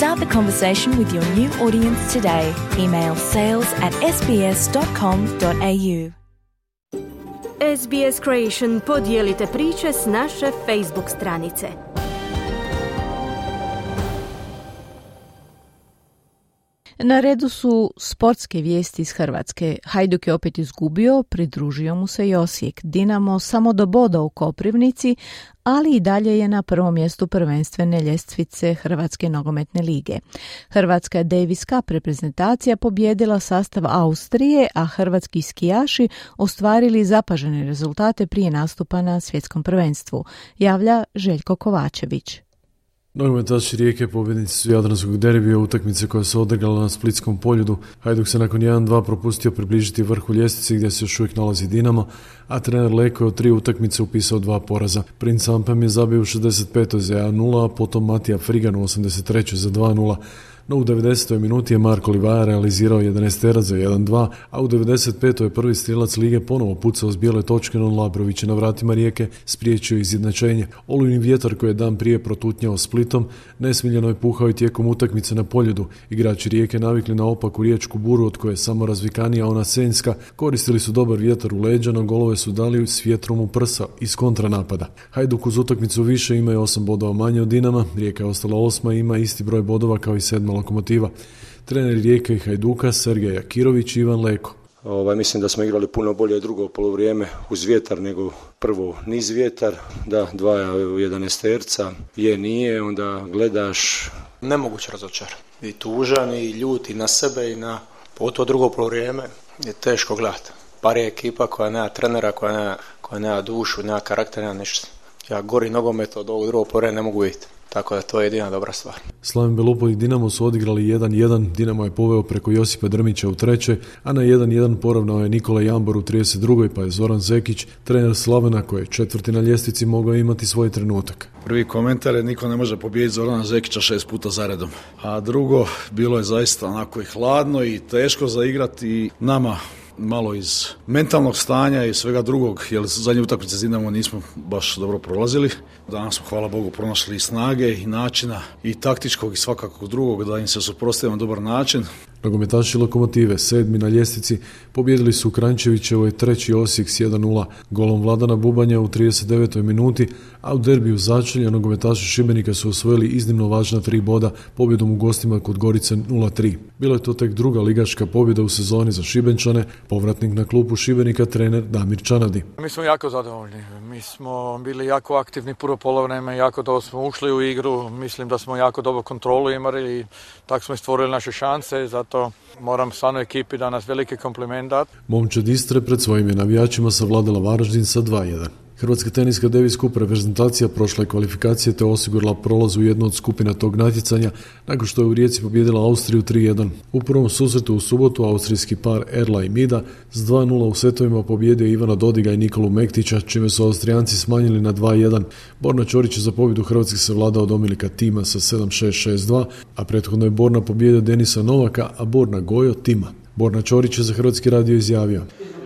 Start the conversation with your new audience today. Email sales at sbs.com.au. SBS Creation podijelite priče s naše Facebook stranice. Na redu su sportske vijesti iz Hrvatske. Hajduk je opet izgubio, pridružio mu se i Osijek. Dinamo samo do boda u Koprivnici, ali i dalje je na prvom mjestu prvenstvene ljestvice Hrvatske nogometne lige. Hrvatska Davis Cup reprezentacija pobjedila sastav Austrije, a hrvatski skijaši ostvarili zapažene rezultate prije nastupa na svjetskom prvenstvu, javlja Željko Kovačević. Nogometaši Rijeke pobjednici su Jadranskog derbija utakmice koja se odigrala na Splitskom poljudu. Hajduk se nakon 1-2 propustio približiti vrhu ljestvice gdje se još uvijek nalazi Dinamo, a trener Leko je od tri utakmice upisao dva poraza. Prince Ampem je zabio u 65. za 1-0, a potom Matija Frigan u 83. za 2-0. No u 90. minuti je Marko Livaja realizirao 11 tera za 1-2, a u 95. je prvi strilac lige ponovo pucao s bijele točke, no Labrović je na vratima rijeke spriječio izjednačenje. Olujni vjetar koji je dan prije protutnjao Splitom, nesmiljeno je puhao i tijekom utakmice na poljudu. Igrači rijeke navikli na opaku riječku buru od koje je samo razvikanija ona senjska, koristili su dobar vjetar u leđa, no golove su dali s vjetrom u prsa iz kontranapada. Hajduk uz utakmicu više ima je 8 bodova manje od Dinama, Rijeka je ostala osma ima isti broj bodova kao i sedma lokomotiva. Trener Rijeka i Hajduka Sergej Jakirović i Ivan Leko. Ovaj, mislim da smo igrali puno bolje drugo polovrijeme uz vjetar nego prvo niz vjetar, da dvaja jedan esterca, je nije, onda gledaš. Nemoguć razočar. I tužan i ljut i na sebe i na to drugo polovrijeme je teško gledati. Par je ekipa koja nema trenera, koja nema, koja nema dušu, nema karakter, nema ništa. Ja gori nogomet od ovog drugog polovrijeme ne mogu vidjeti. Tako da to je jedina dobra stvar. Slaven Belupo i Dinamo su odigrali 1-1, Dinamo je poveo preko Josipa Drmića u trećoj, a na 1-1 poravnao je Nikola Jambor u 32. pa je Zoran Zekić, trener Slavena koji je četvrti na ljestvici mogao imati svoj trenutak. Prvi komentar je niko ne može pobijediti Zorana Zekića šest puta zaredom. A drugo, bilo je zaista onako i hladno i teško zaigrati i nama malo iz mentalnog stanja i svega drugog, jer zadnje utakmice s Dinamo nismo baš dobro prolazili. Danas smo, hvala Bogu, pronašli i snage i načina i taktičkog i svakakog drugog da im se suprotstavimo na dobar način. Nogometaši Lokomotive, sedmi na ljestvici, pobjedili su Krančevićevoj treći Osijek s 1-0 golom Vladana Bubanja u 39. minuti, a u derbiju začelja nogometaši Šibenika su osvojili iznimno važna tri boda pobjedom u gostima kod Gorice 0-3. Bila je to tek druga ligaška pobjeda u sezoni za Šibenčane, povratnik na klubu Šibenika trener Damir Čanadi. Mi smo jako zadovoljni. Mi smo bili jako aktivni prvo polovreme, jako dobro smo ušli u igru, mislim da smo jako dobro kontrolu imali i tako smo stvorili naše šanse, zato moram stvarno ekipi danas veliki kompliment dati. Momčad Istre pred svojim je navijačima savladala Varaždin sa 2-1. Hrvatska teniska Davis Cup reprezentacija prošla je kvalifikacije te osigurala prolaz u jednu od skupina tog natjecanja nakon što je u Rijeci pobjedila Austriju 3-1. U prvom susretu u subotu austrijski par Erla i Mida s 2-0 u setovima pobjedio Ivana Dodiga i Nikolu Mektića, čime su Austrijanci smanjili na 2-1. Borna Ćorić je za pobjedu Hrvatske se vladao od Omilika Tima sa 7-6-6-2, a prethodno je Borna pobjedio Denisa Novaka, a Borna Gojo Tima. Borna Ćorić je za Hrvatski radio izjavio.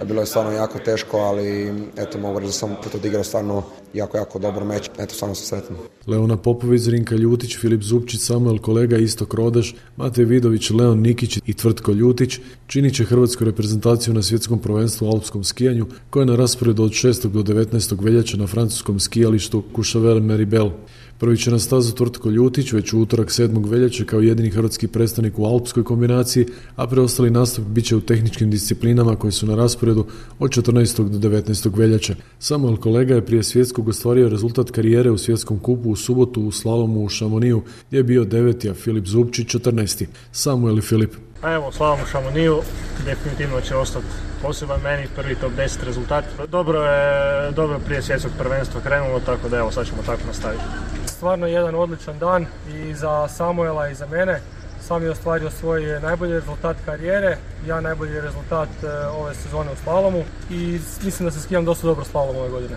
Bilo je stvarno jako teško, ali eto mogu reći da sam put odigrao stvarno jako, jako dobar meč. Eto, stvarno sam sretan. Leona Popović, Zrinka Ljutić, Filip Zupčić, Samuel Kolega, Istok Rodeš, Matej Vidović, Leon Nikić i Tvrtko Ljutić činit će hrvatsku reprezentaciju na svjetskom prvenstvu u alpskom skijanju koje je na rasporedu od 6. do 19. veljače na francuskom skijalištu Courchevel Meribel. Prvi će na stazu Tvrtko Ljutić već u utorak 7. veljače kao jedini hrvatski predstavnik u alpskoj kombinaciji, a preostali nastup bit će u tehničkim disciplinama koji su na rasporedu od 14. do 19. veljače. Samuel Kolega je prije svjetskog ostvario rezultat karijere u svjetskom kupu u subotu u slalomu u Šamoniju gdje je bio deveti, a Filip Zupčić 14. Samuel i Filip. Pa evo, slalom u Šamoniju, definitivno će ostati poseban meni, prvi top 10 rezultat. Dobro je, dobro prije svjetskog prvenstva krenulo, tako da evo, sad ćemo tako nastaviti. Stvarno jedan odličan dan i za Samuela i za mene. sam je ostvario svoj najbolji rezultat karijere, ja najbolji rezultat e, ove sezone u slalomu i mislim da se skijam dosta dobro slalom ove godine.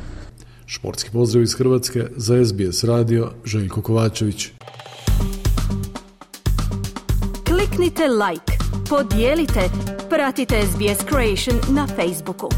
Športski pozdrav iz Hrvatske za SBS radio Željko Kovačević. Kliknite like, podijelite, pratite SBS Creation na Facebooku.